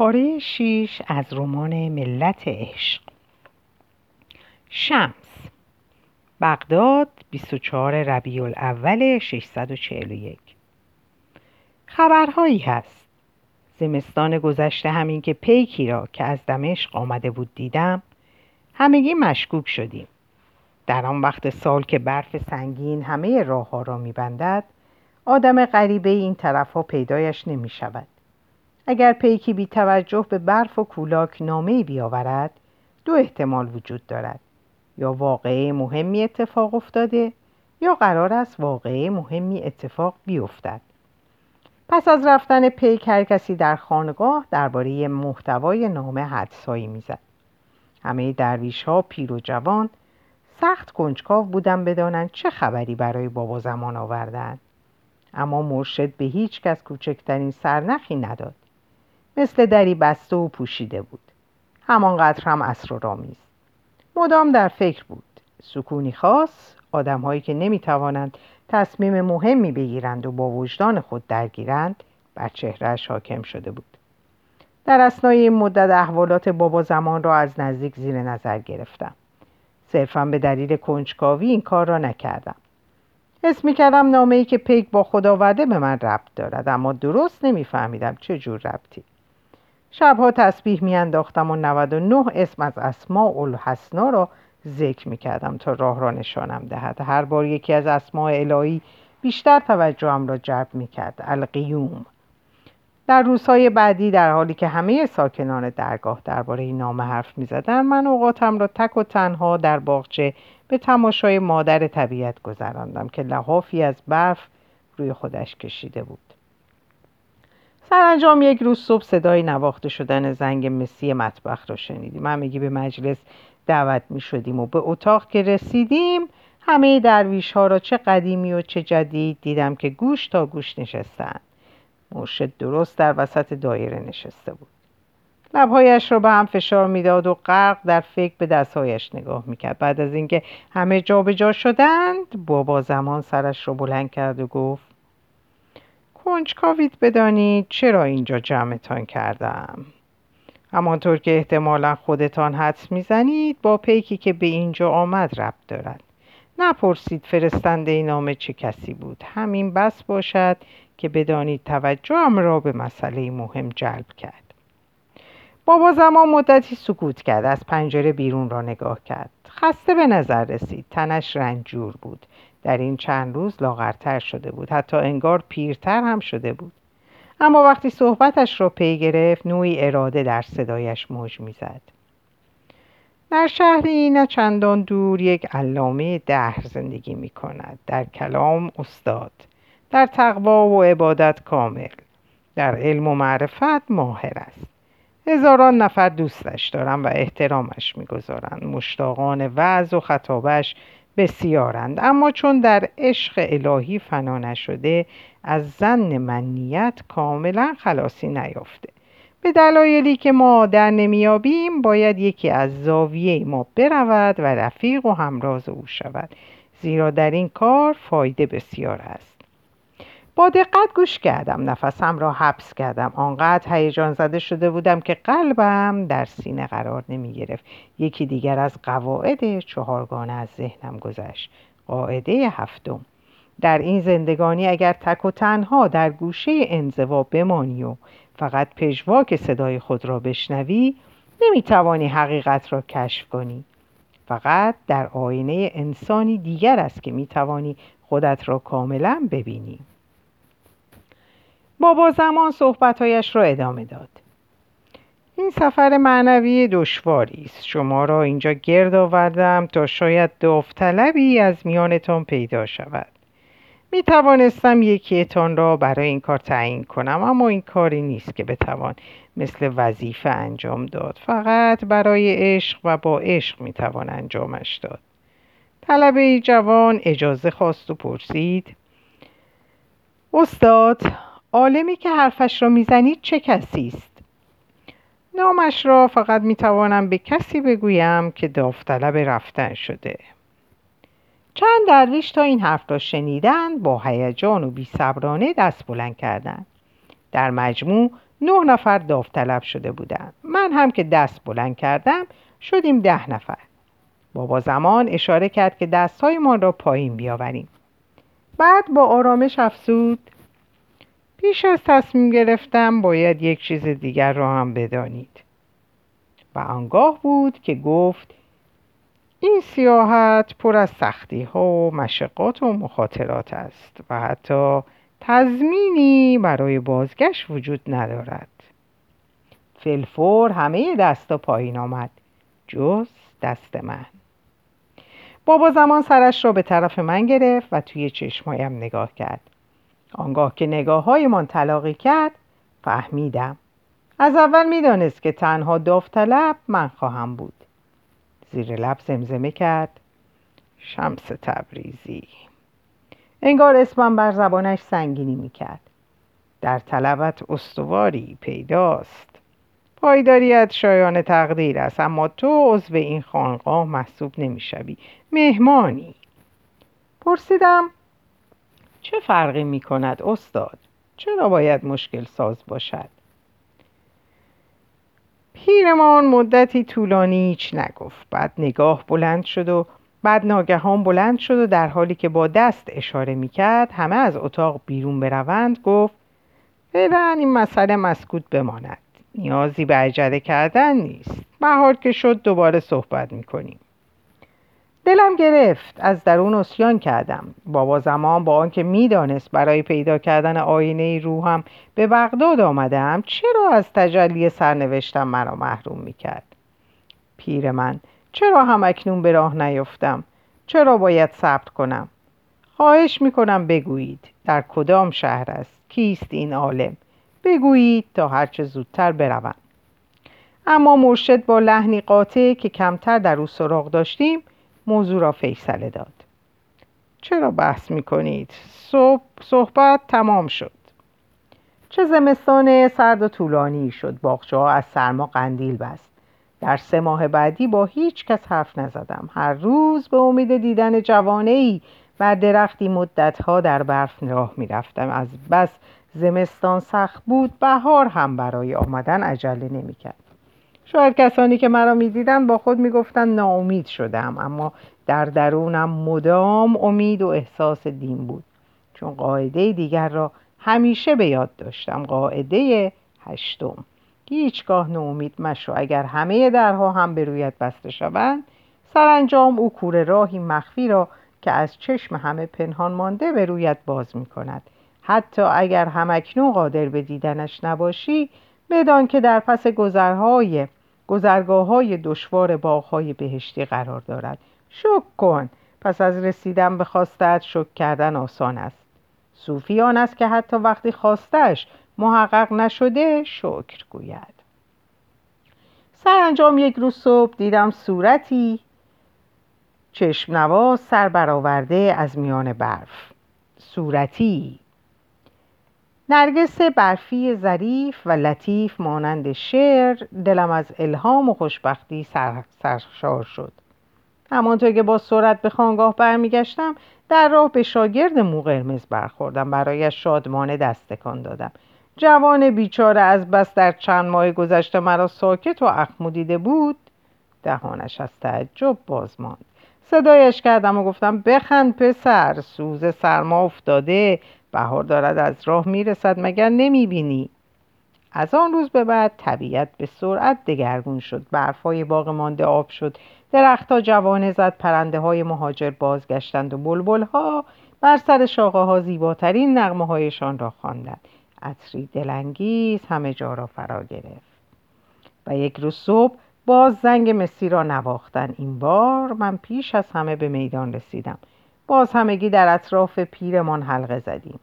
پاره شیش از رمان ملت عشق. شمس بغداد 24 ربیع الاول 641 خبرهایی هست. زمستان گذشته همین که پیکی را که از دمشق آمده بود دیدم همگی مشکوک شدیم. در آن وقت سال که برف سنگین همه راه ها را میبندد آدم غریبه این طرف ها پیدایش نمی شود اگر پیکی بی توجه به برف و کولاک نامه بیاورد دو احتمال وجود دارد. یا واقعه مهمی اتفاق افتاده یا قرار است واقعه مهمی اتفاق بیفتد. پس از رفتن پیک هر کسی در خانقاه درباره محتوای نامه حدسایی می‌زد. همه درویش ها پیر و جوان سخت کنجکاو بودن بدانند چه خبری برای بابا زمان آوردن. اما مرشد به هیچ کس کوچکترین سرنخی نداد. مثل دری بسته و پوشیده بود. همانقدر هم اسرارآمیز مدام در فکر بود. سکونی خاص آدمهایی که نمی‌توانند تصمیم مهمی بگیرند و با وجدان خود درگیرند بر چهرهش حاکم شده بود. در اسنای این مدت احوالات بابا زمان را از نزدیک زیر نظر گرفتم. صرفا به دلیل کنجکاوی این کار را نکردم. حس می کردم نامه ای که پیک با خود آورده به من ربط دارد اما درست نمیفهمیدم چه جور ربطی. شبها تسبیح میانداختم و 99 اسم از اسماء الحسنا را ذکر می کردم تا راه را نشانم دهد. هر بار یکی از اسماء الهی بیشتر توجهم را جلب می کرد القیوم. در روزهای بعدی در حالی که همه ساکنان درگاه درباره این نامه حرف می زدن من اوقاتم را تک و تنها در باغچه به تماشای مادر طبیعت گذراندم که لحافی از برف روی خودش کشیده بود. سرانجام یک روز صبح صدای نواخته شدن زنگ مسی مطبخ را شنیدیم. همگی به مجلس دعوت می شدیم و به اتاق که رسیدیم همه درویش ها را چه قدیمی و چه جدید دیدم که گوش تا گوش نشستند مرشد درست در وسط دایره نشسته بود. لبهایش را به هم فشار می‌داد و غرق در فکر به دستهایش نگاه می‌کرد. بعد از اینکه همه جا به جا شدند بابا زمان سرش را بلند کرد و گفت کنجکاوید بدانید چرا اینجا جمعتان کردم. همانطور که احتمالا خودتان حدس می‌زنید با پیکی که به اینجا آمد ربط دارد. نپرسید فرستنده نامه چه کسی بود. همین بس باشد که بدانید توجهم را به مسئله مهم جلب کرد. بابا زمان مدتی سکوت کرد از پنجره بیرون را نگاه کرد. خسته به نظر رسید. تنش رنجور بود. در این چند روز لاغرتر شده بود. حتی انگار پیرتر هم شده بود. اما وقتی صحبتش را پی گرفت نوعی اراده در صدایش موج می‌زد. در شهری نه چندان دور یک علامه دهر زندگی می کند در کلام استاد در تقوا و عبادت کامل در علم و معرفت ماهر است. هزاران نفر دوستش دارن و احترامش می‌گذارند مشتاقان وعظ و خطابش بسیارند. اما چون در عشق الهی فنا نشده از زن منیت کاملا خلاصی نیافته. به دلایلی که ما در نمیابیم باید یکی از زاویه ما برود و رفیق و همراز او شود. زیرا در این کار فایده بسیار است. با دقت گوش کردم نفسم را حبس کردم. آنقدر هیجان زده شده بودم که قلبم در سینه قرار نمی گرفت یکی دیگر از قواعد چهارگانه از ذهنم گذشت. قاعده هفتم. در این زندگانی اگر تک و تنها در گوشه انزوا بمانی و فقط پژواک صدای خود را بشنوی نمی‌توانی حقیقت را کشف کنی. فقط در آینه انسانی دیگر است که می‌توانی خودت را کاملا ببینی. بابا زمان صحبتهایش را ادامه داد. این سفر معنوی دشواری است. شما را اینجا گرد آوردم تا شاید داوطلبی از میانتان پیدا شود. می توانستم یکیتان را برای این کار تعیین کنم اما این کاری نیست که بتوان مثل وظیفه انجام داد. فقط برای عشق و با عشق می توان انجامش داد. طلبه جوان اجازه خواست و پرسید استاد عالمی که حرفش را می‌زنید چه کسی است؟ نامش را فقط می‌توانم به کسی بگویم که داوطلب رفتن شده. چند درویش تا این حرف را شنیدند با هیجان و بیصبرانه دست بلند کردند. در مجموع نه نفر داوطلب شده بودند. من هم که دست بلند کردم شدیم ده نفر. بابا زمان اشاره کرد که دستهایمان را پایین بیاوریم. بعد با آرامش افزود. پیش از تصمیم گرفتم باید یک چیز دیگر را هم بدانید. و آنگاه بود که گفت این سیاحت پر از سختی ها و مشقات و مخاطرات است و حتی تضمینی برای بازگشت وجود ندارد. فلفور همه دستا پایین آمد جز دست من. بابا زمان سرش را به طرف من گرفت و توی چشمایم نگاه کرد. آنگاه که نگاه من تلاقی کرد فهمیدم. از اول می‌دانست که تنها داوطلب من خواهم بود. زیر لب زمزمه کرد. شمس تبریزی. انگار اسمم بر زبانش سنگینی می‌کرد. در طلبت استواری پیداست. پایداریت شایان تقدیر است اما تو عضو این خانقاه محسوب نمی‌شوی. مهمانی. پرسیدم چه فرقی می کند استاد؟ چرا باید مشکل ساز باشد؟ پیرمان مدتی طولانی هیچ نگفت بعد نگاه بلند شد و بعد ناگهان بلند شد و در حالی که با دست اشاره می کرد همه از اتاق بیرون بروند گفت فعلا این مسئله مسکوت بماند نیازی به عجله کردن نیست بهار که شد دوباره صحبت می کنیم دلم گرفت از درون اسیان کردم. بابا زمان با آنکه می‌دانست برای پیدا کردن آینه روحم به بغداد آمدم چرا از تجلی سرنوشتم مرا محروم می‌کرد؟ پیر من چرا هم اکنون به راه نیفتم؟ چرا باید صبر کنم؟ خواهش می‌کنم بگویید در کدام شهر است؟ کیست این عالم؟ بگویید تا هرچه زودتر بروم. اما مرشد با لحنی قاطع که کمتر در او سراغ داشتیم موضوع را فیصله داد. چرا بحث می کنید؟ صحبت تمام شد. چه زمستان سرد و طولانی شد. باغچه ها از سرما قندیل بست. در سه ماه بعدی با هیچ کس حرف نزدم. هر روز به امید دیدن جوانه ای بر درختی مدت ها در برف راه می رفتم از بس زمستان سخت بود. بهار هم برای آمدن عجله نمی کرد شاید کسانی که مرا می‌دیدند با خود می‌گفتند ناامید شدم اما در درونم مدام امید و احساس دین بود. چون قاعده دیگر را همیشه به یاد داشتم. قاعده هشتم. هیچگاه ناامید مشو. اگر همه درها هم به رویت بسته شوند سرانجام او کوره راهی مخفی را که از چشم همه پنهان مانده به رویت باز می کند حتی اگر همکنون قادر به دیدنش نباشی بدان که در پس گذرهای گذرگاه های دشوار باغهای بهشتی قرار دارد. شک کن. پس از رسیدن به خواستت شک کردن آسان است. صوفی آن است که حتی وقتی خواستش محقق نشده شکر گوید. سرانجام یک روز صبح دیدم صورتی چشم نواز سر برآورده از میان برف. صورتی نرگس برفی ظریف و لطیف مانند شعر دلم از الهام و خوشبختی سرشار شد. همانطور که با سرعت به خانگاه برمیگشتم در راه به شاگرد مو قرمز برخوردم. برایش شادمانه دستکان دادم. جوان بیچاره از بس در چند ماه گذشته مرا ساکت و اخمو دیده بود. دهانش از تعجب باز ماند. صدایش کردم و گفتم بخند پسر سوز سرما افتاده. بهار دارد از راه می‌رسد مگر نمی‌بینی؟ از آن روز به بعد طبیعت به سرعت دگرگون شد برفای باغ مانده آب شد. درختها جوانه زد پرنده های مهاجر بازگشتند و بلبل ها بر سر شاقه ها زیباترین نغمه هایشان را خواندند. عطری دلانگیز همه جا را فرا گرفت. و یک روز صبح باز زنگ مسی را نواختن. این بار من پیش از همه به میدان رسیدم. باز همگی در اطراف پیرمان حلقه زدیم.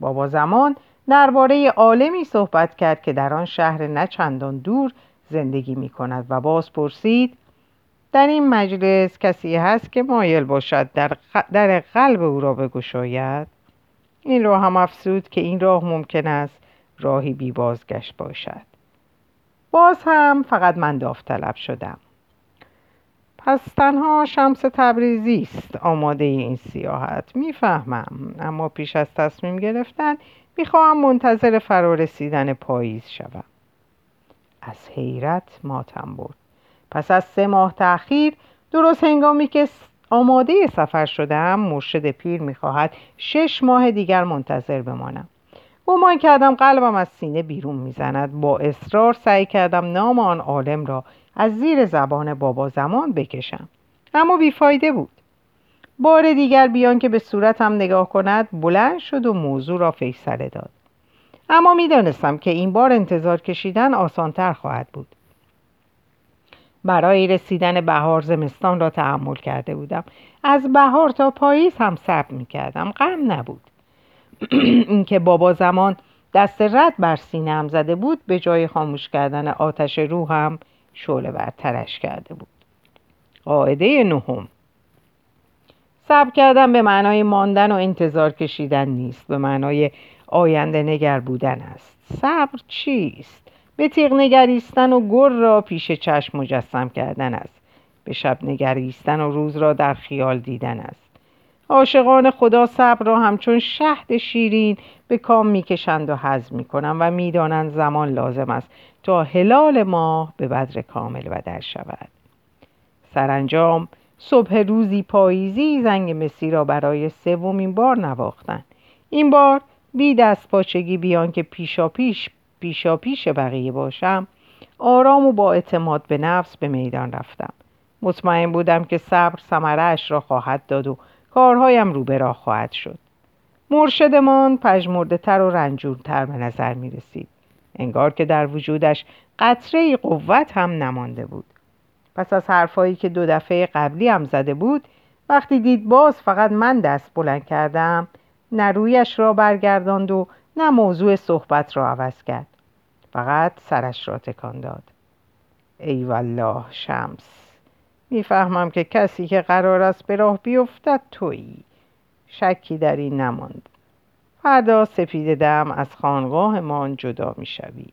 بابا زمان درباره عالمی صحبت کرد که در آن شهر نه چندان دور زندگی می کند و باز پرسید در این مجلس کسی هست که مایل باشد در, در قلب او را بگشاید؟ این را هم افسود که این راه ممکن است راهی بی بازگشت باشد. باز هم فقط من داوطلب شدم. پس تنها شمس تبریزی است. آماده این سیاحت. می‌فهمم. اما پیش از تصمیم گرفتن می‌خواهم منتظر فرارسیدن پاییز شوم. از حیرت ماتم برد. پس از سه ماه تأخیر درست هنگامی که آماده سفر شدم مرشد پیر می‌خواهد شش ماه دیگر منتظر بمانم. گمان کردم قلبم از سینه بیرون می‌زند. با اصرار سعی کردم نام آن عالم را از زیر زبان بابا زمان بکشم. اما بیفایده بود. بار دیگر بیان که به صورتم نگاه کند بلند شد و موضوع را فیصله داد. اما می‌دانستم که این بار انتظار کشیدن آسانتر خواهد بود. برای رسیدن بهار زمستان را تحمل کرده بودم. از بهار تا پاییز هم صبر می کردم غم نبود. اینکه بابا زمان دست رد بر سینه زده بود به جای خاموش کردن آتش روحم شعله برترش کرده بود. قاعده نهم. صبر کردن به معنای ماندن و انتظار کشیدن نیست به معنای آینده نگر بودن است. صبر چیست؟ به تیغ نگریستن و گر را پیش چشم مجسم کردن است. به شب نگریستن و روز را در خیال دیدن است. عاشقان خدا صبر را همچون شهد شیرین به کام می‌کشند و هضم می‌کنند و می‌دانند زمان لازم است تا هلال ماه به بدر کامل و در شود. سرانجام صبح روزی پاییزی زنگ مسی را برای سومین بار نواختند. این بار بی دست پاچگی بیان که پیشا پیش پیشا پیش بقیه باشم آرام و با اعتماد به نفس به میدان رفتم. مطمئن بودم که صبر سمرش را خواهد داد و کارهایم رو به راه خواهد شد. مرشدمان پژمرده تر و رنجورتر به نظر می رسید انگار که در وجودش قطره قوت هم نمانده بود. پس از حرفایی که دو دفعه قبلی هم زده بود وقتی دید باز فقط من دست بلند کردم نه رویش را برگرداند و نه موضوع صحبت را عوض کرد. فقط سرش را تکان داد. ای والله شمس می‌فهمم که کسی که قرار است به راه بیفتد تویی. شکی در این نماند. فردا سپید دم از خانقاه مان جدا می‌شوی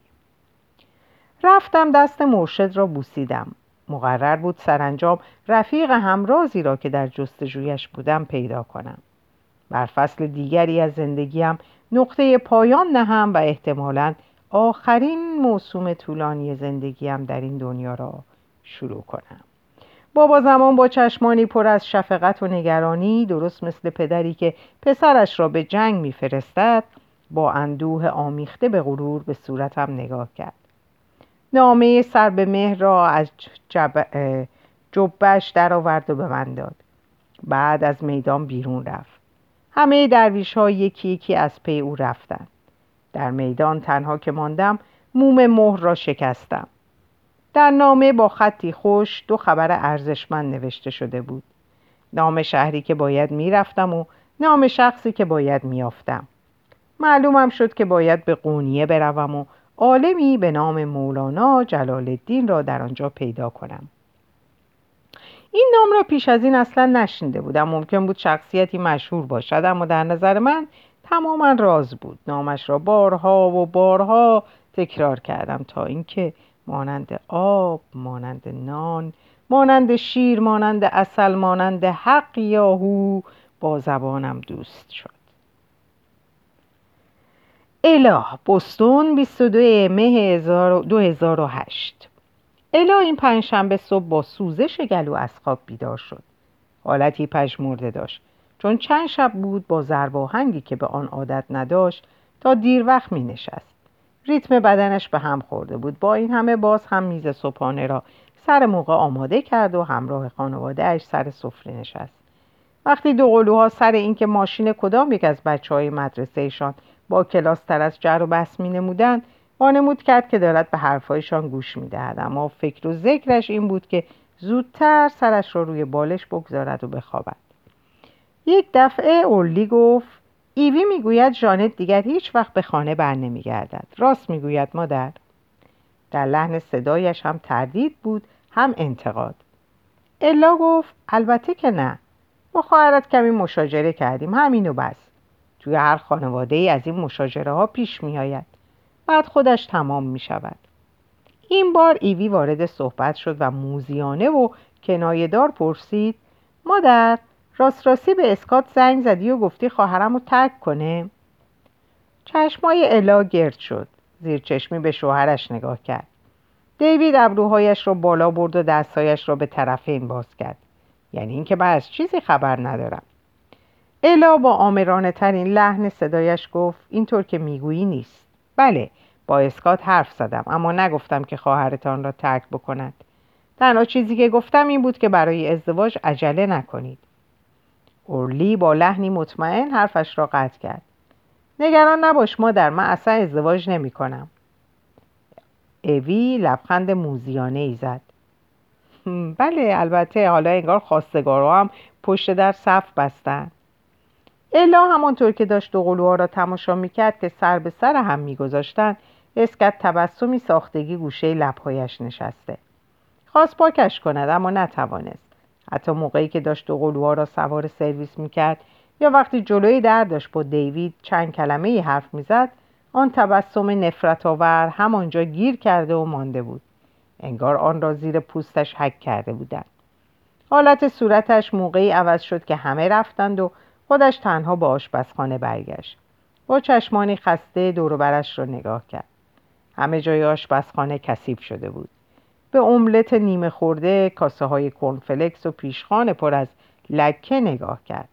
رفتم دست مرشد را بوسیدم. مقرر بود سرانجام رفیق همرازی را که در جستجویش بودم پیدا کنم. بر فصل دیگری از زندگیم نقطه پایان نهم و احتمالا آخرین موسوم طولانی زندگیم در این دنیا را شروع کنم. بابا زمان با چشمانی پر از شفقت و نگرانی درست مثل پدری که پسرش را به جنگ میفرستد با اندوه آمیخته به غرور به صورتم نگاه کرد. نامه سر به مهر را از جب... جبش در آورد و به من داد. بعد از میدان بیرون رفت. همه درویش ها یکی یکی از پی او رفتند. در میدان تنها که ماندم موم مهر را شکستم. در نامه با خطی خوش دو خبر ارزشمند نوشته شده بود. نام شهری که باید می‌رفتم و نام شخصی که باید میافتم معلومم شد که باید به قونیه بروم و عالمی به نام مولانا جلال الدین را در آنجا پیدا کنم. این نام را پیش از این اصلا نشنیده بودم. ممکن بود شخصیتی مشهور باشد اما در نظر من تماما راز بود. نامش را بارها و بارها تکرار کردم تا اینکه مانند آب مانند نان مانند شیر مانند اصل مانند حق یاهو با زبانم دوست شد. اله بستون 22 مه 2008 اله این پنجشنبه صبح با سوزش گلو از خواب بیدار شد. حالتی پژمرده داشت. چون چند شب بود با زرباهنگی که به آن عادت نداشت تا دیر وقت می نشست ریتم بدنش به هم خورده بود. با این همه باز هم میز صبحانه را سر موقع آماده کرد و همراه خانواده اش سر سفره نشست. وقتی دو قلوها سر اینکه ماشین کدام یک از بچه های مدرسهشان با کلاس تر از جر و بس می نمودن وانمود کرد که دارد به حرفهایشان گوش می دهد اما فکر و ذکرش این بود که زودتر سرش را روی بالش بگذارد و بخوابد. یک دفعه اورلی گفت ایوی می‌گوید جانت دیگر هیچ وقت به خانه بر نمیگردد. راست می‌گوید مادر. در لحن صدایش هم تردید بود هم انتقاد. الا گفت البته که نه. ما خواهرت کمی مشاجره کردیم. همینو بس. توی هر خانواده ای از این مشاجره ها پیش می آید بعد خودش تمام می شود این بار ایوی وارد صحبت شد و موزیانه و کنایهدار پرسید مادر راست راستی به اسکات زنگ زدی و گفتی خواهرم رو ترک کنه؟ چشمای الا گرد شد. زیر چشمی به شوهرش نگاه کرد. دیوید ابروهایش را بالا برد و دستهایش را به طرفین باز کرد. یعنی اینکه من از چیزی خبر ندارم. الا با آمرانه ترین لحن صدایش گفت اینطور که می‌گویی نیست. بله با اسکات حرف زدم اما نگفتم که خواهرتان را ترک بکند. تنها چیزی که گفتم این بود که برای ازدواج عجله نکنید. اورلی با لحنی مطمئن حرفش را قطع کرد. نگران نباش مادر من اصلا ازدواج نمی کنم اوی لبخند موزیانه ای زد بله البته حالا انگار خواستگارا هم پشت در صف بستن. الا همانطور که داشت دو قلوها را تماشا می‌کرد که سر به سر هم میگذاشتند اسکت تبسمی ساختگی گوشه لبهایش نشسته. خواست پاکش کند اما نتوانست. حتی موقعی که داشت دو قلوها را سوار سرویس می‌کرد یا وقتی جلوی در داشت با دیوید چند کلمه ای حرف می‌زد آن تبسم نفرت آور همانجا گیر کرده و مانده بود. انگار آن را زیر پوستش حک کرده بودند. حالت صورتش موقعی عوض شد که همه رفتند و خودش تنها به آشپزخانه برگشت. با چشمانی خسته دوروبرش را نگاه کرد. همه جای آشپزخانه کثیف شده بود. به املت نیمه خورده کاسه های کنفلکس و پیشخان پر از لکه نگاه کرد.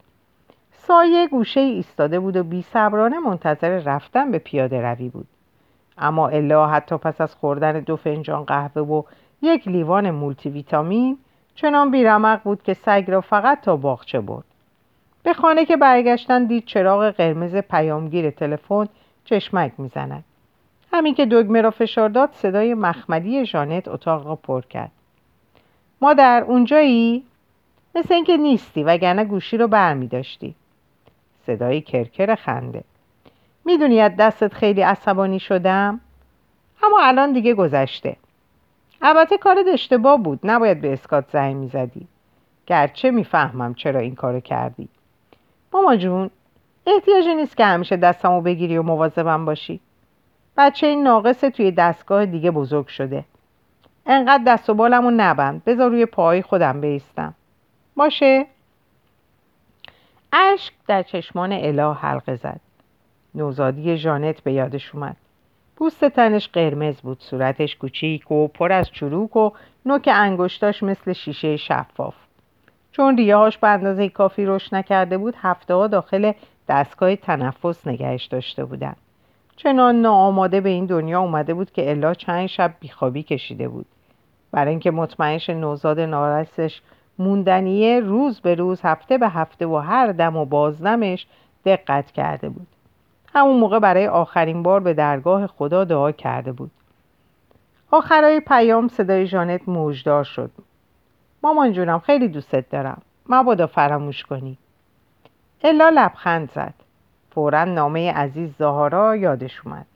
سایه گوشه ایستاده بود و بی صبرانه منتظر رفتن به پیاده روی بود. اما الا حتی پس از خوردن دو فنجان قهوه و یک لیوان مولتی ویتامین چنان بیرمق بود که سگ را فقط تا باغچه برد. به خانه که برگشتن دید چراغ قرمز پیامگیر تلفن چشمک می‌زند. همین که دگمه را فشار داد صدای مخملی ژانت اتاق را پر کرد. مادر اونجایی؟ مثل اینکه نیستی وگرنه گوشی رو بر می داشتی. صدای کرکر خنده. می‌دونی از دستت خیلی عصبانی شدم؟ اما الان دیگه گذشته. البته کارت اشتباه بود نباید به اسکات زنگ می‌زدی گرچه می‌فهمم چرا این کارو کردی. ماما جون احتیاجی نیست که همیشه دستمو بگیری و مواظبم باشی. بچه این ناقص توی دستگاه دیگه بزرگ شده. انقدر دست و بالمو نبند. بذار روی پای خودم بیستم. باشه؟ اشک در چشمان اله حلقه زد. نوزادی ژانت به یادش اومد. پوست تنش قرمز بود. صورتش کوچیک و پر از چروک و نوک انگشتاش مثل شیشه شفاف. چون ریهاش به اندازه کافی رشد نکرده بود هفته ها داخل دستگاه تنفس نگهش داشته بودند چنان ناآماده به این دنیا اومده بود که الا چند شب بیخوابی کشیده بود. برای اینکه مطمئنش نوزاد نارسش موندنیه روز به روز هفته به هفته و هر دم و بازدمش دقت کرده بود. همون موقع برای آخرین بار به درگاه خدا دعا کرده بود. آخرای پیام صدای جانت موجدار شد. مامان جونم خیلی دوستت دارم. مبادا فراموش کنی. الا لبخند زد. فورا نامه عزیز زهارا یادش اومد.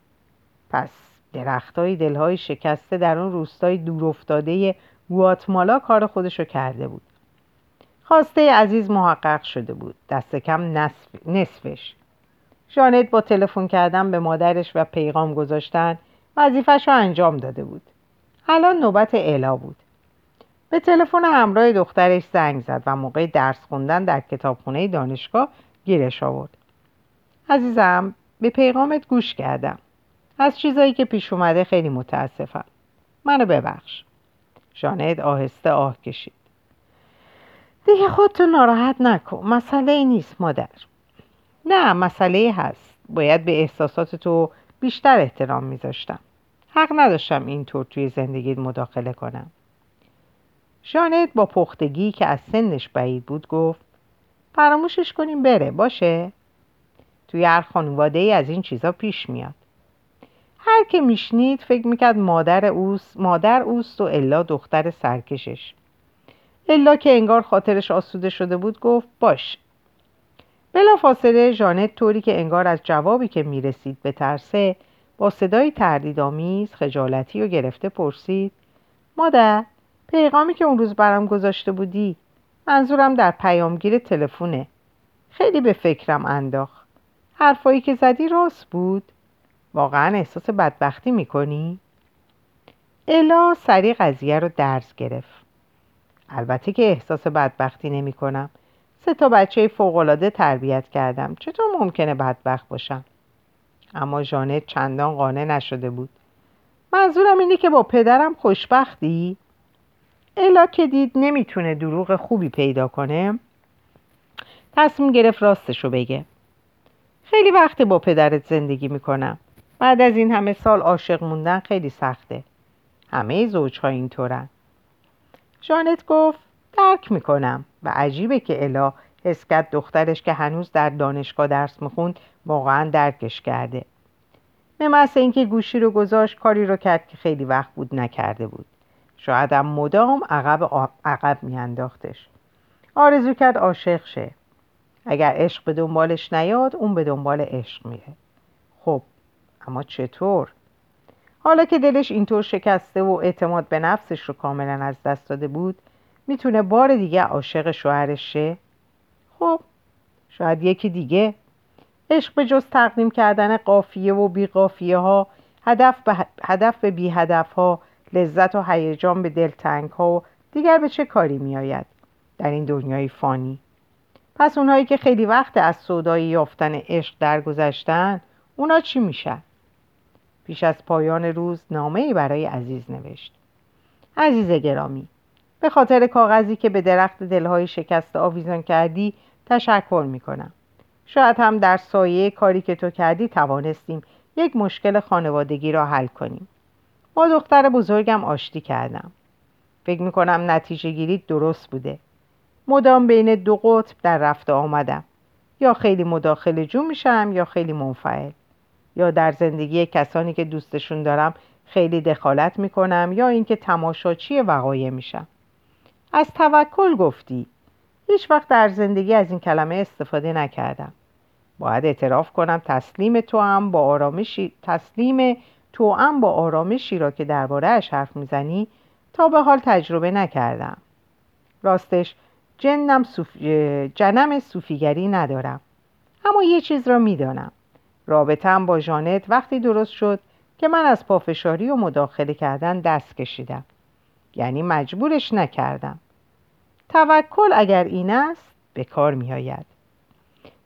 پس درختای دلهای شکسته در اون روستای دور افتاده گواتمالا کار خودشو کرده بود. خواسته عزیز محقق شده بود. دست کم نصف... نصفش. جانت با تلفن کردن به مادرش و پیغام گذاشتن وظیفش رو انجام داده بود. الان نوبت الا بود. به تلفن همراه دخترش زنگ زد و موقع درس خوندن در کتابخونه دانشگاه گیرش آورد. عزیزم به پیغامت گوش کردم. از چیزایی که پیش اومده خیلی متاسفم. منو ببخش. جانت آهسته آه کشید. دیگه خودتو ناراحت نکن. مسئله نیست مادر. نه مسئله هست. باید به احساسات تو بیشتر احترام میذاشتم. حق نداشتم اینطور توی زندگیت مداخله کنم. جانت با پختگی که از سنش بعید بود گفت فراموشش کنیم بره باشه؟ توی هر خانواده ای از این چیزا پیش میاد. هر که میشنید فکر می‌کرد مادر اوست مادر اوست و الا دختر سرکشش. الا که انگار خاطرش آسوده شده بود گفت باش. بلا فاصله ژانت طوری که انگار از جوابی که می‌رسید به ترسه با صدای تردیدآمیز خجالتی و گرفته پرسید مادر پیغامی که اون روز برام گذاشته بودی منظورم در پیامگیر تلفونه خیلی به فکرم انداخت. حرفایی که زدی راست بود واقعا احساس بدبختی می‌کنی؟ الا سریع قضیه رو درس گرفت البته که احساس بدبختی نمی کنم سه تا بچه فوقالعاده تربیت کردم چطور ممکنه بدبخت باشم؟ اما ژانت چندان قانع نشده بود منظورم اینه که با پدرم خوشبختی؟ الا که دید نمی‌تونه دروغ خوبی پیدا کنه تصمیم گرفت راستشو بگه خیلی وقت با پدرت زندگی می‌کنم. بعد از این همه سال عاشق موندن خیلی سخته. همه زوجها اینطورن. جانت گفت درک می‌کنم و عجیبه که الا اسکت دخترش که هنوز در دانشگاه درس می‌خوند واقعا درکش کرده. به محض اینکه گوشی رو گذاشت کاری رو کرد که خیلی وقت بود نکرده بود. شاید هم مدام عقب عقب میانداختش. آرزو کرد عاشق شه. اگر عشق به دنبالش نیاد اون به دنبال عشق میره. خب اما چطور؟ حالا که دلش اینطور شکسته و اعتماد به نفسش رو کاملا از دست داده بود می‌تونه بار دیگه عاشق شوهرش شه خب شاید یکی دیگه. عشق به جز تقدیم کردن قافیه و بی قافیه ها هدف به, هدف به بی هدف ها لذت و هیجان به دلتنگ ها و دیگر به چه کاری میآید؟ در این دنیای فانی. پس اونهایی که خیلی وقت از صدایی یافتن عشق درگذشتن اونا چی میشن؟ پیش از پایان روز نامه ای برای عزیز نوشت. عزیز گرامی به خاطر کاغذی که به درخت دلهای شکسته آویزان کردی تشکر می‌کنم. شاید هم در سایه کاری که تو کردی توانستیم یک مشکل خانوادگی را حل کنیم. با دختر بزرگم آشتی کردم. فکر می‌کنم نتیجه گیری درست بوده. مدام بین دو قطب در رفته آمدم. یا خیلی مداخل جو میشم یا خیلی منفعل. یا در زندگی کسانی که دوستشون دارم خیلی دخالت می‌کنم یا اینکه تماشاچی وقایع میشم. از توکل گفتی. هیچ وقت در زندگی از این کلمه استفاده نکردم. باید اعتراف کنم تسلیم تو هم با آرامشی تسلیم تو هم با آرامشی را که درباره حرف می‌زنی تا به حال تجربه نکردم. راستش جنم صوف... جنم صوفیگری ندارم. اما یه چیز را می‌دانم. رابطم با جانت وقتی درست شد که من از پافشاری و مداخله کردن دست کشیدم. یعنی مجبورش نکردم. توکل اگر این است به کار می آید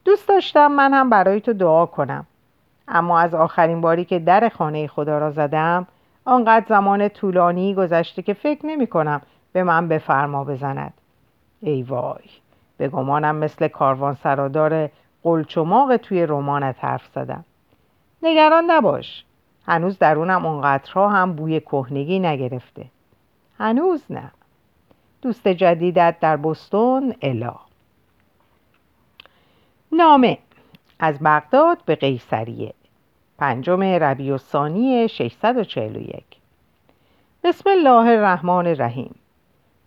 دوست داشتم من هم برای تو دعا کنم. اما از آخرین باری که در خانه خدا را زدم آنقدر زمان طولانی گذشته که فکر نمی کنم به من بفرما بزند. ای وای. به گمانم مثل کاروان سرادار قلچماق توی رمانت حرف زدم. نگران نباش. هنوز درونم اونقدرها هم بوی کهنگی نگرفته. هنوز نه. دوست جدیدت در بستون الا. نامه. از بغداد به قیصریه. پنجم ربیع الثانی 641 بسم الله الرحمن الرحیم.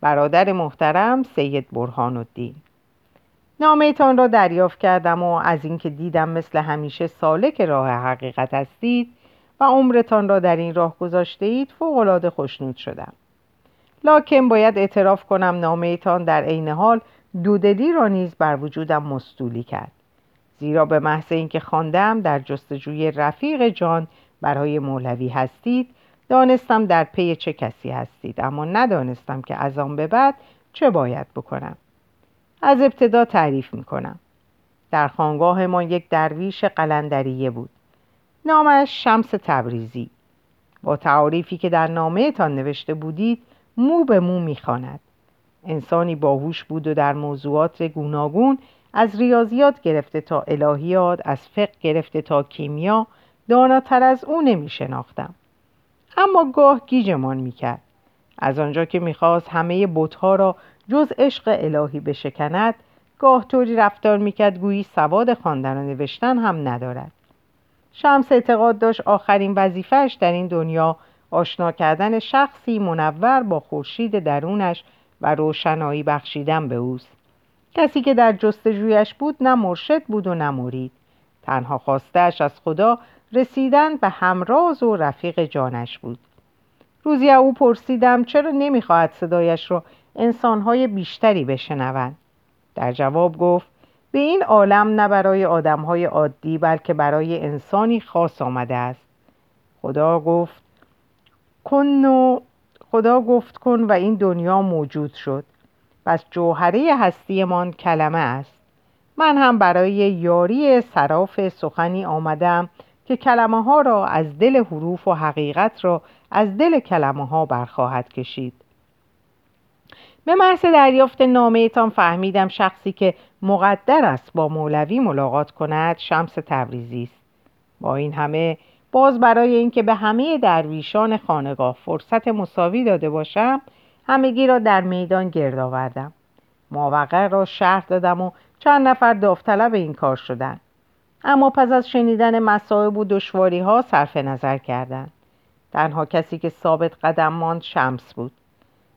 برادر محترم سید برهان الدین نامه تان را دریافت کردم و از اینکه دیدم مثل همیشه سالک راه حقیقت هستید و عمرتان را در این راه گذاشته اید فوقالعاده خوشنود شدم. لاکن باید اعتراف کنم نامه تان در عین حال دودلی را نیز بر وجودم مستولی کرد. زیرا به محض اینکه خواندم در جستجوی رفیق جان برای مولوی هستید دانستم در پی چه کسی هستید اما ندانستم که از آن به بعد چه باید بکنم. از ابتدا تعریف می‌کنم. در خانگاه ما یک درویش قلندریه بود. نامش شمس تبریزی. با تعاریفی که در نامه تان نوشته بودید مو به مو می‌خواند. انسانی باهوش بود و در موضوعات گوناگون از ریاضیات گرفته تا الهیات از فقه گرفته تا کیمیا داناتر از او نمی شناختم اما گاه گیجمان می کرد از آنجا که می‌خواست همه بتها را جز عشق الهی بشکند گاه طوری رفتار می‌کرد گویی سواد خواندن و نوشتن هم ندارد. شمس اعتقاد داشت آخرین وظیفهش در این دنیا آشنا کردن شخصی منور با خورشید درونش و روشنایی بخشیدن به اوست. کسی که در جستجویش بود نه مرشد بود و نه مرید. تنها خواستش از خدا رسیدن به همراز و رفیق جانش بود. روزی او پرسیدم چرا نمی‌خواهد صدایش را انسانهای بیشتری بشنوند. در جواب گفت به این عالم نه برای آدمهای عادی بلکه برای انسانی خاص آمده است. خدا گفت کن و خدا گفت کن و این دنیا موجود شد. پس جوهره هستیمان کلمه است. من هم برای یاری صراف سخنی آمدم که کلمه ها را از دل حروف و حقیقت را از دل کلمه ها برخواهد کشید. به محض دریافت نامه تان فهمیدم شخصی که مقدر است با مولوی ملاقات کند شمس تبریزی است. با این همه باز برای اینکه به همه درویشان خانگاه فرصت مساوی داده باشم همگی را در میدان گرد آوردم. ماوقع را شهر دادم و چند نفر داوطلب این کار شدند. اما پس از شنیدن مصائب و دشواری ها صرف نظر کردند تنها کسی که ثابت قدم ماند شمس بود.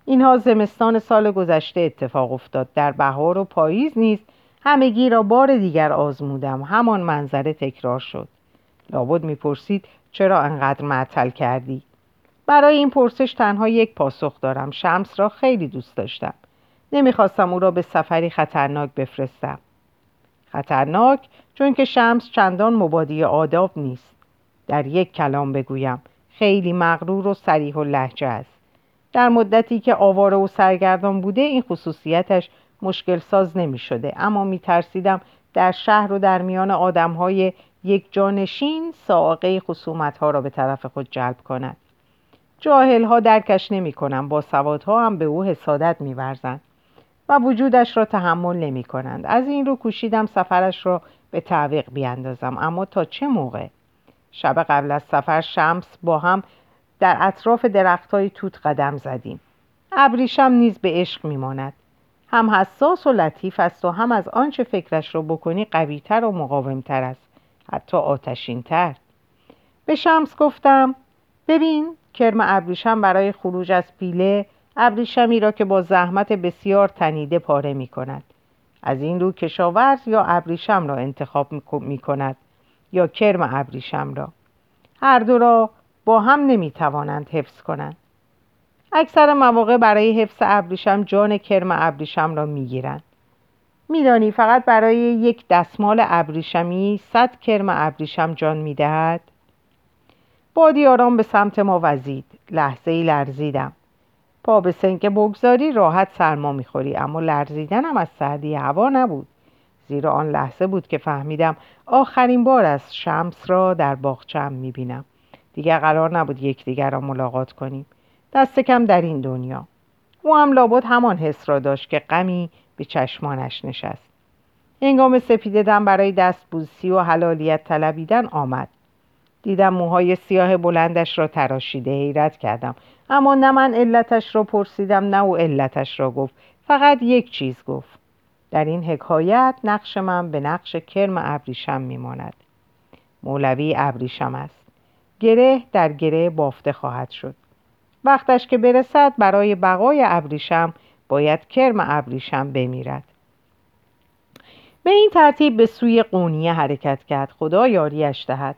اینها زمستان سال گذشته اتفاق افتاد. در بهار و پاییز نیز همگی را بار دیگر آزمودم. همان منظره تکرار شد. لابد می‌پرسید چرا انقدر معطل کردی؟ برای این پرسش تنها یک پاسخ دارم. شمس را خیلی دوست داشتم. نمی‌خواستم او را به سفری خطرناک بفرستم. خطرناک چون که شمس چندان مبادی آداب نیست. در یک کلام بگویم خیلی مغرور و سریح و لحجه است. در مدتی که آواره و سرگردان بوده این خصوصیتش مشکل ساز نمی شده اما می ترسیدم در شهر و در میان آدم های یک جانشین ساقه خصومت ها را به طرف خود جلب کند. جاهل ها درکش نمی کنند با سوادها هم به او حسادت می ورزند و وجودش را تحمل نمی کنند از این رو کوشیدم سفرش را به تعویق بیاندازم. اما تا چه موقع؟ شب قبل از سفر شمس با هم در اطراف درخت های توت قدم زدیم. ابریشم نیز به عشق میماند. هم حساس و لطیف است و هم از آنچه فکرش را بکنی قویتر و مقاومتر است. حتی آتشینتر. به شمس گفتم ببین کرم ابریشم برای خروج از پیله ابریشمی را که با زحمت بسیار تنیده پاره می کند. از این رو کشاورز یا ابریشم را انتخاب می کند یا کرم ابریشم را. هر دو را با هم نمی توانند حفظ کنند. اکثر مواقع برای حفظ ابریشم جان کرم ابریشم را می گیرند. میدانی فقط برای یک دستمال ابریشمی صد کرم ابریشم جان می‌دهد بادی آرام به سمت ما وزید. لحظه ای لرزیدم. پا به سنک بگذاری راحت سرما می‌خوری اما لرزیدنم از سردی هوا نبود. زیرا آن لحظه بود که فهمیدم آخرین بار از شمس را در باغچم می‌بینم. دیگر قرار نبود یکدیگر را ملاقات کنیم. دست کم در این دنیا. او هم لابد همان حس را داشت که غمی به چشمانش نشست. هنگام سپیددم برای دست بوسی و حلالیت طلبیدن آمد. دیدم موهای سیاه بلندش را تراشیده حیرت کردم. اما نه من علتش را پرسیدم نه او علتش را گفت. فقط یک چیز گفت. در این حکایت نقش من به نقش کرم ابریشم میماند. مولوی ابریشم است. گره در گره بافته خواهد شد. وقتش که برسد برای بقای ابریشم باید کرم ابریشم بمیرد. به این ترتیب به سوی قونیه حرکت کرد. خدا یاریش دهد.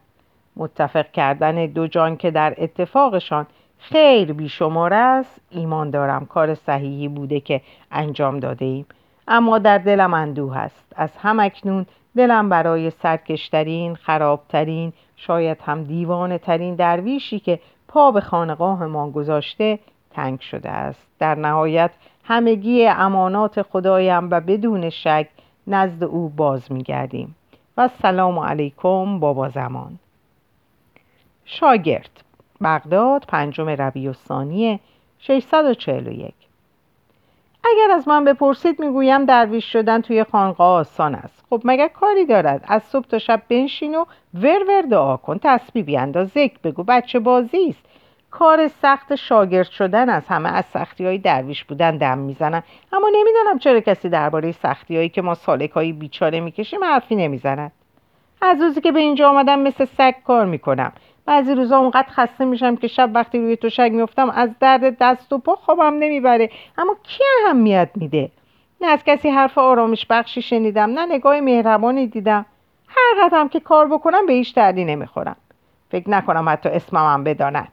متفق کردن دو جان که در اتفاقشان خیر بیشمار است ایمان دارم. کار صحیحی بوده که انجام داده ایم. اما در دلم اندوه است از هم اکنون دلم برای سرکشترین خرابترین شاید هم دیوانه ترین درویشی که پا به خانقاه ما گذاشته تنگ شده است. در نهایت همگی امانات خدایم و بدون شک نزد او باز میگردیم. و سلام علیکم بابا زمان. شاگرد. بغداد پنجم ربیع الثانی 641 اگر از من بپرسید می‌گویم درویش شدن توی خانقاه آسان است. خب مگر کاری دارد؟ از صبح تا شب بنشین و ور ور دعا کن. تسبیح بیانداز. ذکر بگو. بچه بازی است. کار سخت شاگرد شدن از همه از سختی های درویش بودن دم می‌زنن. اما نمی‌دانم چرا کسی درباره سختی هایی که ما سالک های بیچاره می‌کشیم حرفی نمی‌زند. از روزی که به اینجا آمدم مثل سگ کار می‌کنم. بعضی روزا اونقدر خسته میشم که شب وقتی روی توشک میفتم از درد دست و پا خوابم نمی‌بره. اما کی اهمیت میده؟ نه از کسی حرف آرامش بخشی شنیدم نه نگاه مهربانی دیدم. هر قدم که کار بکنم به هیچ دردی نمی‌خورم. فکر نکنم حتی اسمم هم بدانن.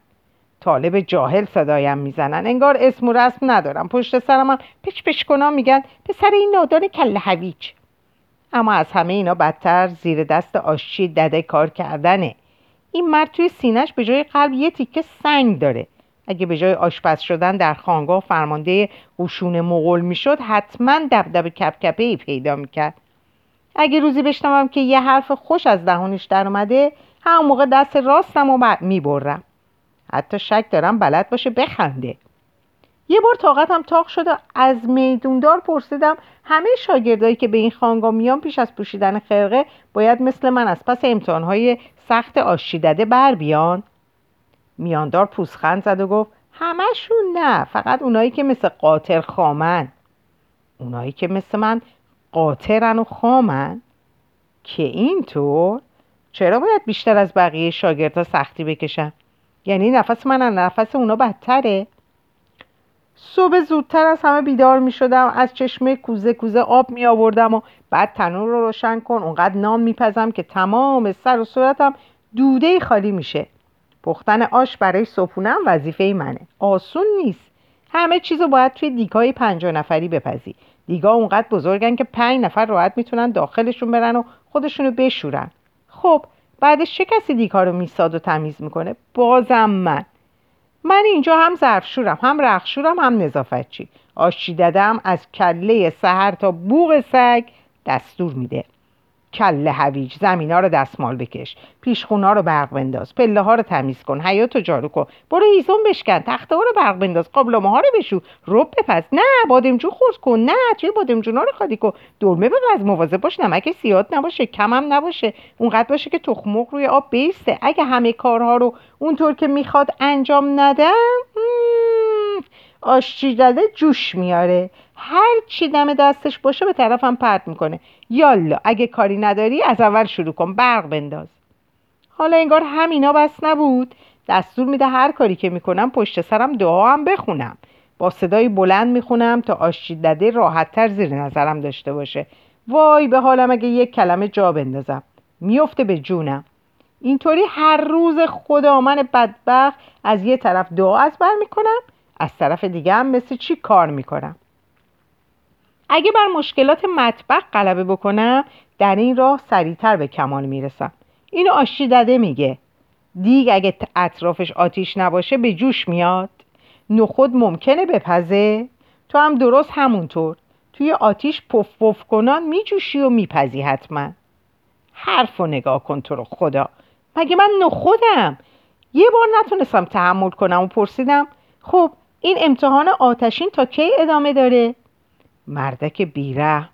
طالب جاهل صدایم می‌زنن. انگار اسم و رسم ندارم. پشت سرم هم پچ پچ کنم میگن پسر این نادان کل هویج. اما از همه اینا بدتر زیر دست آشچی دده کار کردنه. این مرد توی سینش به جای قلب یه تیکه سنگ داره. اگه به جای آشپز شدن در خانگاه فرمانده قشون مغول می‌شد حتما دبدب کپکپه ای پیدا می‌کرد. اگه روزی بشنوم که یه حرف خوش از دهانش در اومده همون موقع دست راستم رو می‌برم. حتی شک دارم بلد باشه بخنده. یه بار طاقتم تاق شد و از میدوندار پرسیدم همه شاگردایی که به این خانگاه میان پیش از پوشیدن خرقه باید مثل من از پس امتحانهای سخت آشی دده بر بیان؟ میاندار پوسخند زد و گفت همشون نه فقط اونایی که مثل قاطر خامن. اونایی که مثل من قاطرن و خامن؟ که اینطور؟ چرا باید بیشتر از بقیه شاگردها سختی بکشم یعنی نفس من از نفس اونا بدتره؟ صبح زودتر از همه بیدار می شدم از چشمه کوزه کوزه آب می آوردم و بعد تنور رو روشن کن. اونقدر نان میپزم که تمام سر و صورتم دوده خالی میشه. پختن آش برای صبحونه وظیفه منه. آسون نیست. همه چیزو باید توی دیگای پنجاه نفری بپزی. دیگا اونقدر بزرگن که پنج نفر راحت می‌تونن داخلشون برن و خودشونو بشورن. خب بعدش چه کسی دیگا رو میساد و تمیز می‌کنه؟ بازم من. من اینجا هم ظرفشورم هم رخشورم هم نظافتچی. آشی دادم از کله سهر تا بوغ سگ دستور میده. کله هویج زمینا رو دستمال بکش پیشخونا رو برق بنداز پله ها رو تمیز کن حیات رو جارو کن برو هیزم بشکن تخته ها رو برق بنداز قابلمه ها رو بشو رب بپز. نه بادمجون خورد کن نه توی بادمجونا رو خالی کن. دلمه بپز مواظب باش نمک زیاد نباشه کم هم نباشه اونقدر باشه که تخمق روی آب بیسته. اگه همه کارها رو اونطور که می‌خواد انجام ندم آشچی داده جوش میاره. هر چی دم دستش باشه به طرفم پرت می‌کنه. یالا اگه کاری نداری از اول شروع کن. برق بنداز. حالا انگار همینا بس نبود. دستور میده هر کاری که می‌کنم پشت سرم دعا هم بخونم. با صدای بلند می‌خونم تا آشچی داده راحتتر زیر نظرم داشته باشه. وای به حالم اگه یک کلمه جا بندازم. میفته به جونم. اینطوری هر روز خدا من بدبخت از یه طرف دعا از بر می‌کنم. از طرف دیگه هم مثل چی کار می‌کنم؟ اگه بر مشکلات مطبخ غلبه بکنم در این راه سریعتر به کمال می‌رسم. اینو آشی داده میگه. دیگ اگه اطرافش آتیش نباشه به جوش میاد. نخود ممکنه بپزه. تو هم درست همونطور. توی آتیش پف پف کنان میجوشی و میپزی حتما. حرف و نگاه کن تو رو خدا. مگه من نخودم؟ یه بار نتونستم تحمل کنم و پرسیدم خب این امتحان آتشین تا کی ادامه داره؟ مردک بیره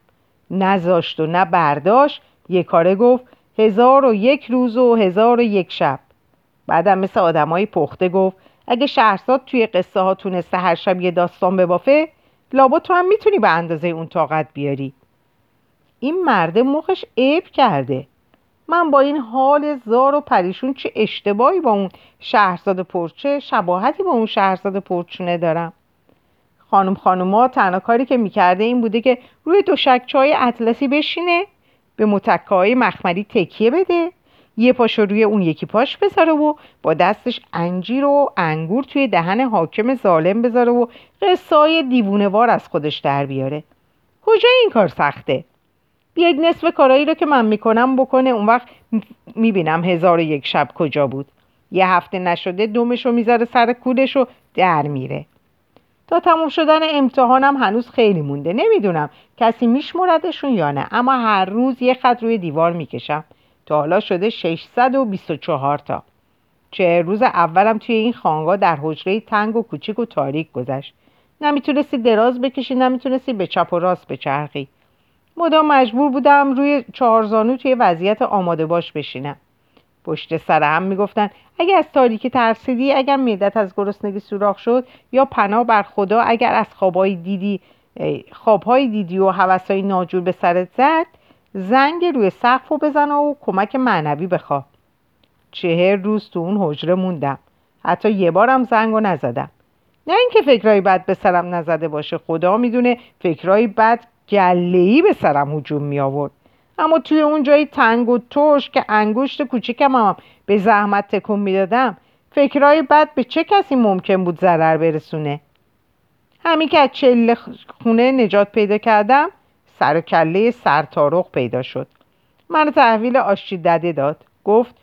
نزاشت و نه برداشت. یه کاره گفت هزار و یک روز و هزار و یک شب. بعدم مثل آدمایی پخته گفت اگه شهرزاد توی قصه ها تونسته هر شب یه داستان ببافه لابا تو هم می‌تونی به اندازه اون طاقت بیاری. این مرده مخش عیب کرده. من با این حال زار و پریشون چه اشتباهی با اون شهرزاد پرچه شباهتی با اون شهرزاد پرچونه دارم. خانم خانوما تنها کاری که می‌کرده این بوده که روی دو های اطلسی بشینه به متکه های مخمری تکیه بده یه پاشو روی اون یکی پاش بذاره و با دستش انجیر و انگور توی دهن حاکم ظالم بذاره و قصای دیوونوار از خودش در بیاره. کجا این کار سخته؟ بیاید نصف کارایی رو که من می‌کنم بکنه اون وقت می‌بینم هزار و یک شب کجا بود. یه هفته نشده دومش رو می‌ذاره سر کودش و در میره. تا تموم شدن امتحانم هنوز خیلی مونده. نمی‌دونم کسی میشمردشون یا نه اما هر روز یه خط روی دیوار می‌کشم. تا حالا شده 624 تا. چه روز اولم توی این خانگاه در حجره تنگ و کوچیک و تاریک گذشت. نمی‌تونستی دراز بکشی نمی‌تونستی به چپ و راست بچرخی. مدام مجبور بودم روی چهارزانو توی وضعیت آماده باش بشینم. پشت سر هم می‌گفتن اگر از تاریکی ترسیدی اگر میدت از گرسنگی سوراخ شد یا پناه بر خدا اگر از خوابهای دیدی خوابهای دیدی و حوثهای ناجور به سرت زد زنگ روی سقف و بزن و کمک معنوی بخوا چهر روز تو اون حجره موندم. حتی یه بارم زنگ و نزدم. نه اینکه فکرهای بد به سرم نزده باشه خدا می‌دونه فکرهای بد گلهی به سرم هجوم می آورد اما توی اون جایی تنگ و ترش که انگشت کوچکم هم به زحمت تکون می‌دادم فکرهای بد به چه کسی ممکن بود ضرر برسونه؟ همین که از چله خونه نجات پیدا کردم سر و کله سرتارخ پیدا شد. من تحویل آشچی دده داد. گفت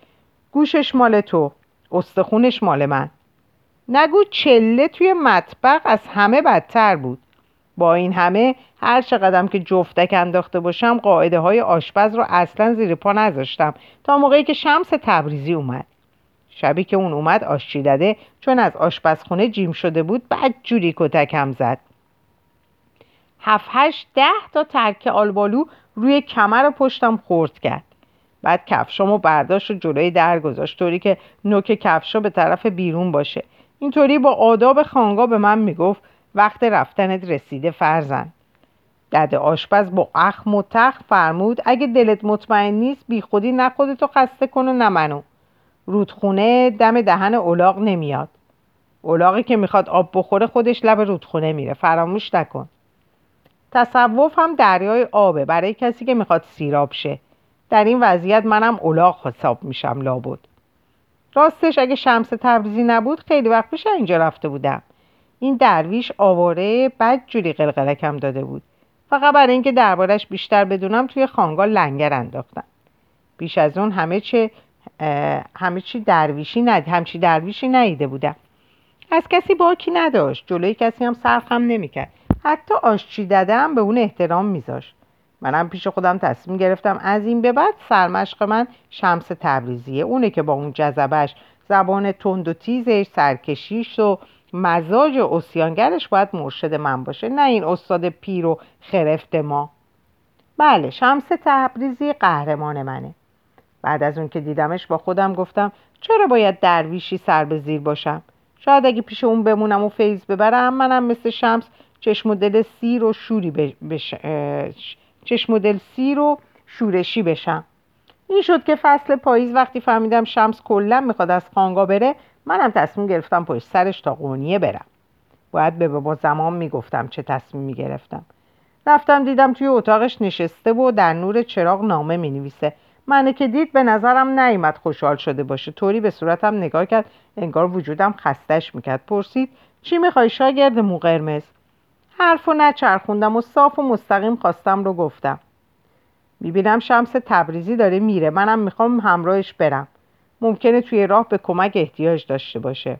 گوشش مال تو استخونش مال من. نگو چله توی مطبخ از همه بدتر بود. با این همه هر چقدرم که جفتک انداخته باشم قاعده های آشپز رو اصلا زیر پا نذاشتم. تا موقعی که شمس تبریزی اومد. شبی که اون اومد آشچی داده چون از آشپزخونه جیم شده بود بعد جوری کتکم زد. هفت هشت ده تا ترک آلبالو روی کمر پشتم خورد کرد. بعد کفشامو برداشت و جلوی در گذاشت طوری که نوک کفشا به طرف بیرون باشه. اینطوری با آداب خانگاه به من می‌گفت وقت رفتنت رسیده فرزن دد آشپز با اخم و تخ فرمود اگه دلت مطمئن نیست بی خودی نه خودتو خسته کن و نه منو. رودخونه دم دهن اولاغ نمیاد. اولاغی که می‌خواد آب بخوره خودش لب رودخونه میره. فراموش نکن. تصوف هم دریای آبه. برای کسی که می‌خواد سیراب شه. در این وضعیت منم اولاغ حساب میشم لابد. راستش اگه شمس تبریزی نبود خیلی وقت پیش اینجا رفته بودم. این درویش آواره بد جوری قلقلکم داده بود. فقط برای اینکه دربارش بیشتر بدونم توی خانگاه لنگر انداختم بیش از اون همه چه همه چی درویشی ند همچی درویشی نیده بودم. از کسی باکی نداشت. جلوی کسی هم سرخم نمی‌کرد. حتی آشچی دادم به اون احترام میذاشت. منم پیش خودم تصمیم گرفتم از این به بعد سرمشق من شمس تبریزیه. اونه که با اون جذبش زبان تند و تیزش سرکشیش و مزاج اسیانگرش باید مرشد من باشه نه این استاد پیر و خرفت ما. بله شمس تبریزی قهرمان منه. بعد از اون که دیدمش با خودم گفتم چرا باید درویشی سر به زیر باشم؟ شاید اگه پیش اون بمونم و فیض ببرم منم مثل شمس چشم و دل سیر و شوری بش... چشم و دل سیر و شورشی بشم. این شد که فصل پاییز وقتی فهمیدم شمس کلا می‌خواد از خانگاه بره منم تصمیم گرفتم پشت سرش تا قونیه برم. باید به بابا زمان می‌گفتم چه تصمیم می‌گرفتم. رفتم دیدم توی اتاقش نشسته و در نور چراغ نامه می‌نویسه. منه که دید به نظرم نیامد خوشحال شده باشه. طوری به صورتم نگاه کرد انگار وجودم خستش می‌کرد. پرسید چی می‌خوای شاگرد مو قرمز؟ حرف و نچرخوندم و صاف و مستقیم خواستم رو گفتم. می‌بینم شمس تبریزی داره میره. منم می‌خوام همراهش برم. ممکنه توی راه به کمک احتیاج داشته باشه.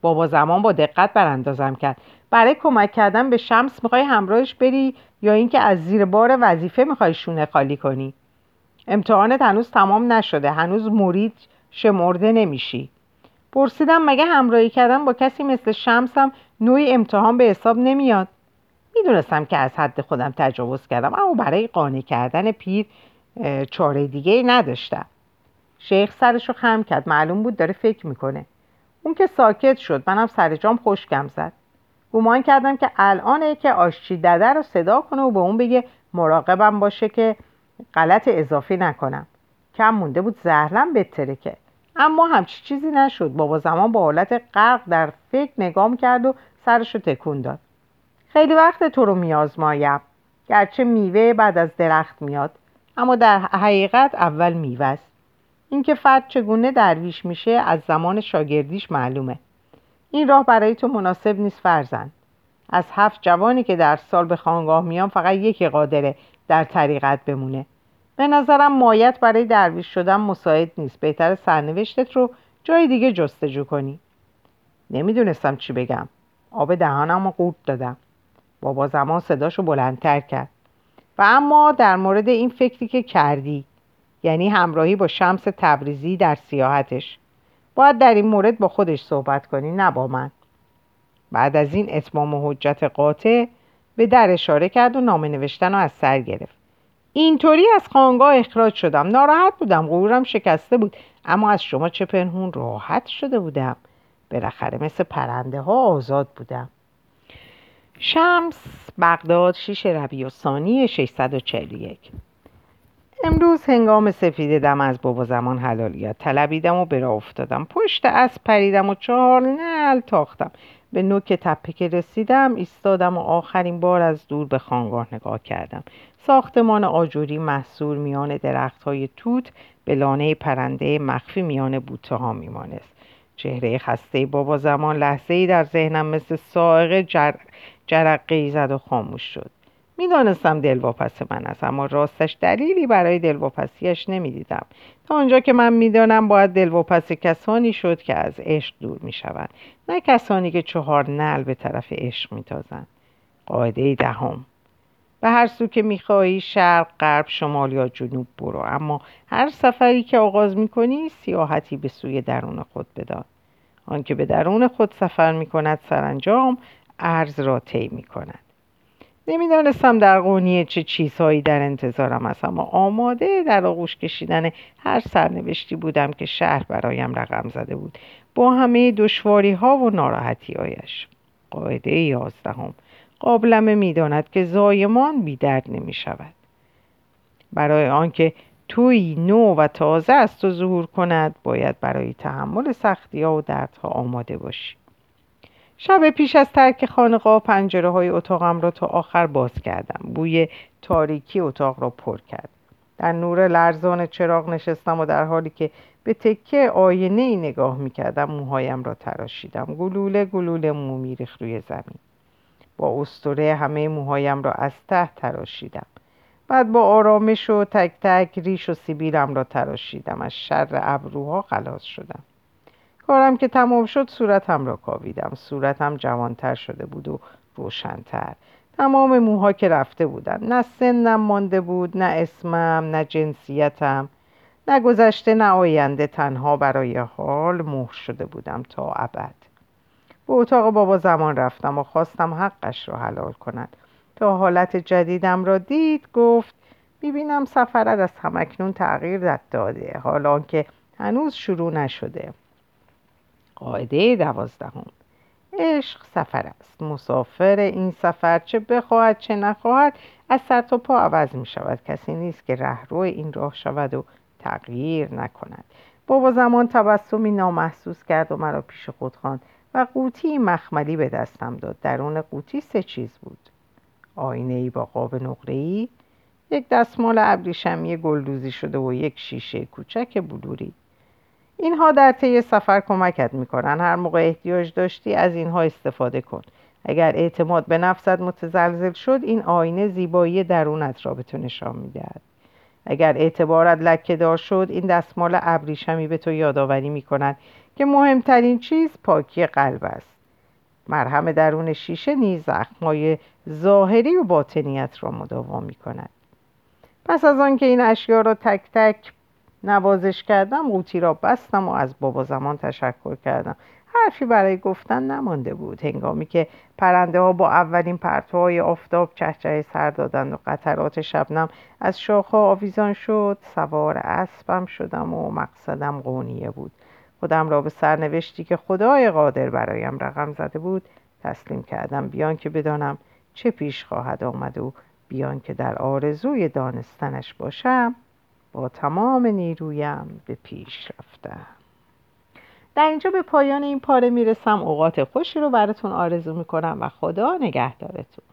بابا زمان با دقت براندازم کرد. برای کمک کردن به شمس می‌خوای همراهش بری یا اینکه از زیر بار وظیفه می‌خوای شونه خالی کنی؟ امتحانت هنوز تمام نشده. هنوز مرید شمرده نمیشی. پرسیدم مگه همراهی کردن با کسی مثل شمسم نوعی امتحان به حساب نمیاد؟ می‌دونستم که از حد خودم تجاوز کردم اما برای قانع کردن پیر چاره دیگه نداشتم. شیخ سرش رو خم کرد. معلوم بود داره فکر می‌کنه. اون که ساکت شد منم سر جام خوشگم زد. گمان کردم که الانه که آشچی دده رو صدا کنه و به اون بگه مراقبم باشه که غلط اضافی نکنم. کم مونده بود زهرم که. اما همچی چیزی نشد. بابا زمان با حالت غرق در فکر نگام کرد و سرشو تکون داد. خیلی وقت تو رو میازمایم گرچه میوه بعد از درخت میاد. اما در حقیقت اول میوه است اینکه فرد چگونه درویش میشه از زمان شاگردیش معلومه. این راه برای تو مناسب نیست فرزند. از هفت جوانی که در سال به خانگاه میان فقط یکی قادره در طریقت بمونه. به نظرم مایت برای درویش شدن مساعد نیست. بهتر سرنوشتت رو جای دیگه جستجو کنی. نمی‌دونستم چی بگم. آب دهانم رو قورت دادم. بابا زمان صداشو بلندتر کرد. و اما در مورد این فکری که کردی یعنی همراهی با شمس تبریزی در سیاحتش. باید در این مورد با خودش صحبت کنی نه با من. بعد از این اتمام و حجت قاطع به در اشاره کرد و نامه نوشتن رو از سر گرفت. اینطوری از خانگاه اخراج شدم. ناراحت بودم. غرورم شکسته بود. اما از شما چه پنهون راحت شده بودم. بالاخره مثل پرنده ها آزاد بودم. شمس بغداد شیش ربیع ثانی 641 امروز هنگام سفید دم از بابا زمان حلالیت طلبیدم و برا افتادم. پشت از پریدم و چهار نل تاختم. به نوک تپه که رسیدم ایستادم و آخرین بار از دور به خانگاه نگاه کردم. ساختمان آجوری محصور میان درخت های توت به لانه پرنده مخفی میان بوته ها میمانست. چهره خسته بابا زمان لحظه ای در ذهنم مثل سائقه جر... جرقه زد و خاموش شد. می‌دانستم دلواپس من است اما راستش دلیلی برای دلواپسیش نمی‌دیدم. تا آنجا که من می‌دانم باید دلواپس کسانی شد که از عشق دور می‌شوند نه کسانی که چهار نل به طرف عشق میتازند. قاعده دهم. به هر سو که می‌خواهی شرق غرب شمال یا جنوب برو اما هر سفری که آغاز می‌کنی سیاحتی به سوی درون خود بدان. آنکه به درون خود سفر می‌کند سرانجام ارز را طی می‌کند. نمی‌دانستم در قونیه چه چیزهایی در انتظارم است اما آماده در آغوش کشیدن هر سرنوشتی بودم که شهر برایم رقم زده بود. با همه دشواری ها و ناراحتی هایش قاعده یازدهم. قابلمه می‌داند که زایمان بی درد نمی شود برای آنکه توی نو و تازه از تو ظهور کند باید برای تحمل سختی ها و دردها آماده باشی. شب پیش از ترک خانقاه پنجره های اتاقم را تا آخر باز کردم. بوی تاریکی اتاق را پر کرد. در نور لرزان چراغ نشستم و در حالی که به تکه آینه ای نگاه می کردم موهایم را تراشیدم. گلوله گلوله مو میریخ روی زمین. با استوره همه موهایم را از ته تراشیدم. بعد با آرامش و تک تک ریش و سیبیلم را تراشیدم. از شر ابروها خلاص شدم. کارم که تمام شد صورتم را کاویدم. صورتم جوانتر شده بود و روشنتر. تمام موها که رفته بودن. نه سنم مانده بود نه اسمم نه جنسیتم. نه گذشته نه آینده. تنها برای حال مهر شده بودم تا ابد. به اتاق بابا زمان رفتم و خواستم حقش را حلال کند. تا حالت جدیدم را دید گفت می‌بینم سفرت از همکنون تغییر داده. حالا که هنوز شروع نشده. قاعده دوازدهم. عشق سفر است. مسافر این سفر چه بخواهد چه نخواهد از سر تا پا عوض می شود کسی نیست که رهرو این راه شود و تغییر نکند. بابا زمان تبسمی نامحسوس کرد و مرا پیش خود خواند و قوطی مخملی به دستم داد. درون قوطی سه چیز بود. آینه ای با قاب نقره ای یک دستمال ابریشمی گلدوزی شده و یک شیشه کوچک بلوری. اینها در طی سفر کمکت می‌کنن. هر موقع احتیاج داشتی از اینها استفاده کن. اگر اعتماد به نفست متزلزل شد این آینه زیبایی درونت را به تو نشان می‌دهد. اگر اعتبارت لکه دار شد این دستمال ابریشمی به تو یادآوری می‌کند که مهمترین چیز پاکی قلب است. مرهم درون شیشه نیز زخمهای ظاهری و باطنیت را مداوا می کند پس از آنکه این اشیا را تک تک نوازش کردم قوطی را بستم و از بابا زمان تشکر کردم. حرفی برای گفتن نمانده بود. هنگامی که پرنده ها با اولین پرتوهای آفتاب چهچه سر دادند و قطرات شبنم از شاخه آویزان شد سوار اسبم شدم و مقصدم قونیه بود. خودم را به سرنوشتی که خدای قادر برایم رقم زده بود تسلیم کردم. بیان که بدانم چه پیش خواهد آمد و بیان که در آرزوی دانستنش باشم با تمام نیرویم به پیش رفتم. در اینجا به پایان این پاره می‌رسم. اوقات خوشی رو براتون آرزو می‌کنم و خدا نگهدارتون.